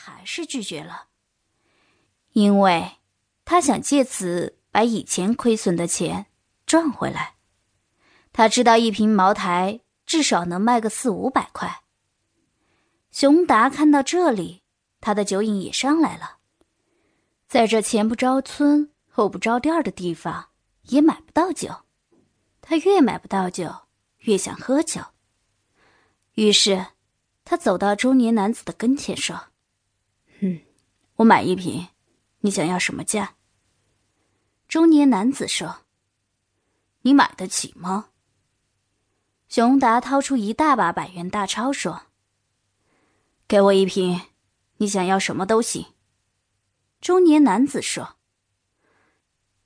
还是拒绝了，因为他想借此把以前亏损的钱赚回来。他知道一瓶茅台至少能卖个四五百块。熊达看到这里，他的酒瘾也上来了。在这前不着村后不着店的地方，也买不到酒。他越买不到酒，越想喝酒。于是，他走到中年男子的跟前，说：“，我买一瓶，你想要什么价？”中年男子说：“你买得起吗？”熊达掏出一大把百元大钞，说：“给我一瓶，你想要什么都行。”中年男子说：“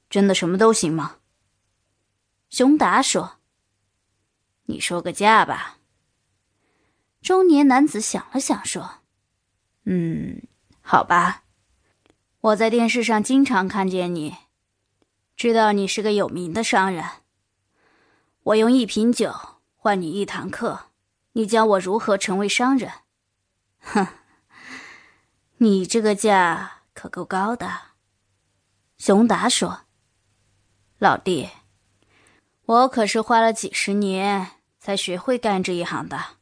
真的什么都行吗？”熊达说：“你说个价吧。”中年男子想了想，说：“嗯，好吧。我在电视上经常看见你，知道你是个有名的商人。我用一瓶酒。”换你一堂课，你教我如何成为商人。哼，你这个价可够高的。熊达说：“老弟，我可是花了几十年才学会干这一行的。”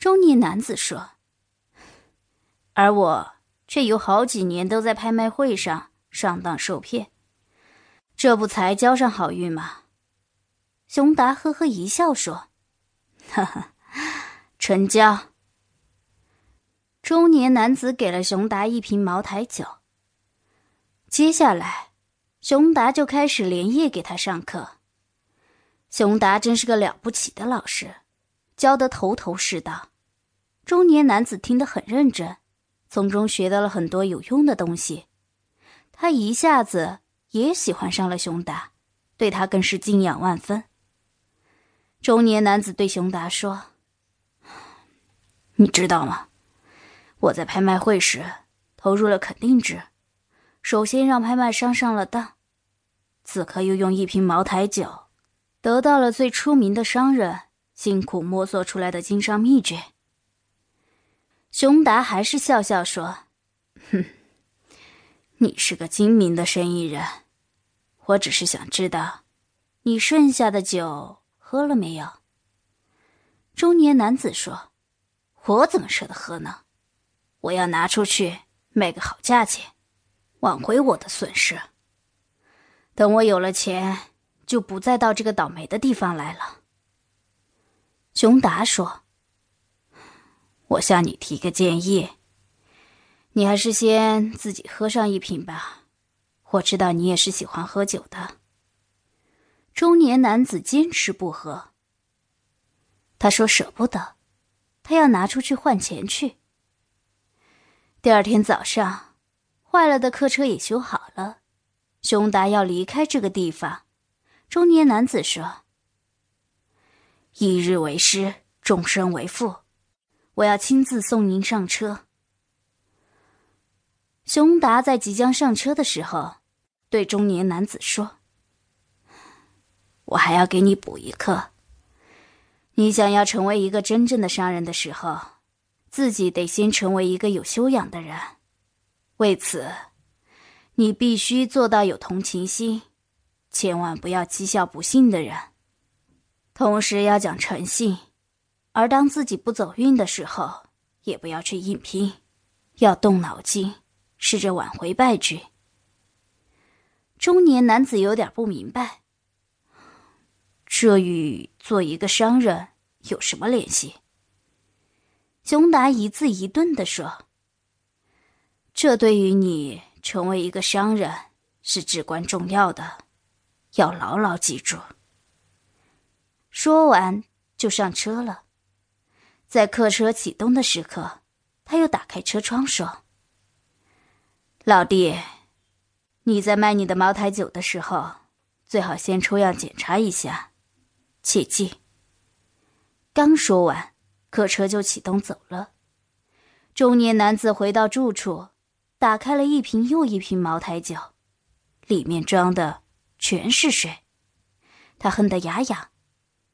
中年男子说：“ 而我却有好几年都在拍卖会上上当受骗，这不才交上好运吗？”熊达呵呵一笑说：“哈哈，成交。”中年男子给了熊达一瓶茅台酒。接下来，熊达就开始连夜给他上课。熊达真是个了不起的老师，教得头头是道。中年男子听得很认真，从中学到了很多有用的东西。他一下子也喜欢上了熊达，对他更是敬仰万分。中年男子对熊达说：“你知道吗？我在拍卖会时投入了肯定值，首先让拍卖商上了当，此刻又用一瓶茅台酒，得到了最出名的商人辛苦摸索出来的经商秘诀。”熊达还是笑笑说：“哼，你是个精明的生意人，我只是想知道，你剩下的酒。”喝了没有？中年男子说：“我怎么舍得喝呢？我要拿出去卖个好价钱，挽回我的损失。等我有了钱，就不再到这个倒霉的地方来了。”熊达说：“我向你提个建议，你还是先自己喝上一瓶吧。我知道你也是喜欢喝酒的。”中年男子坚持不喝。他说：“舍不得，他要拿出去换钱去。”第二天早上，坏了的客车也修好了。熊达要离开这个地方。中年男子说：“一日为师，终身为父，我要亲自送您上车。”熊达在即将上车的时候，对中年男子说。我还要给你补一课。你想要成为一个真正的商人的时候，自己得先成为一个有修养的人。为此，你必须做到有同情心，千万不要讥笑不幸的人。同时要讲诚信，而当自己不走运的时候，也不要去硬拼，要动脑筋，试着挽回败局。中年男子有点不明白。这与做一个商人有什么联系？熊达一字一顿的说：“这对于你成为一个商人是至关重要的，要牢牢记住。”说完就上车了。在客车启动的时刻，他又打开车窗说：“老弟，你在卖你的茅台酒的时候，最好先抽样检查一下。”切记。刚说完，客车就启动走了。中年男子回到住处，打开了一瓶又一瓶茅台酒，里面装的全是水。他恨得牙痒，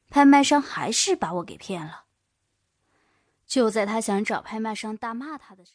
拍卖商还是把我给骗了。就在他想找拍卖商大骂他的时候。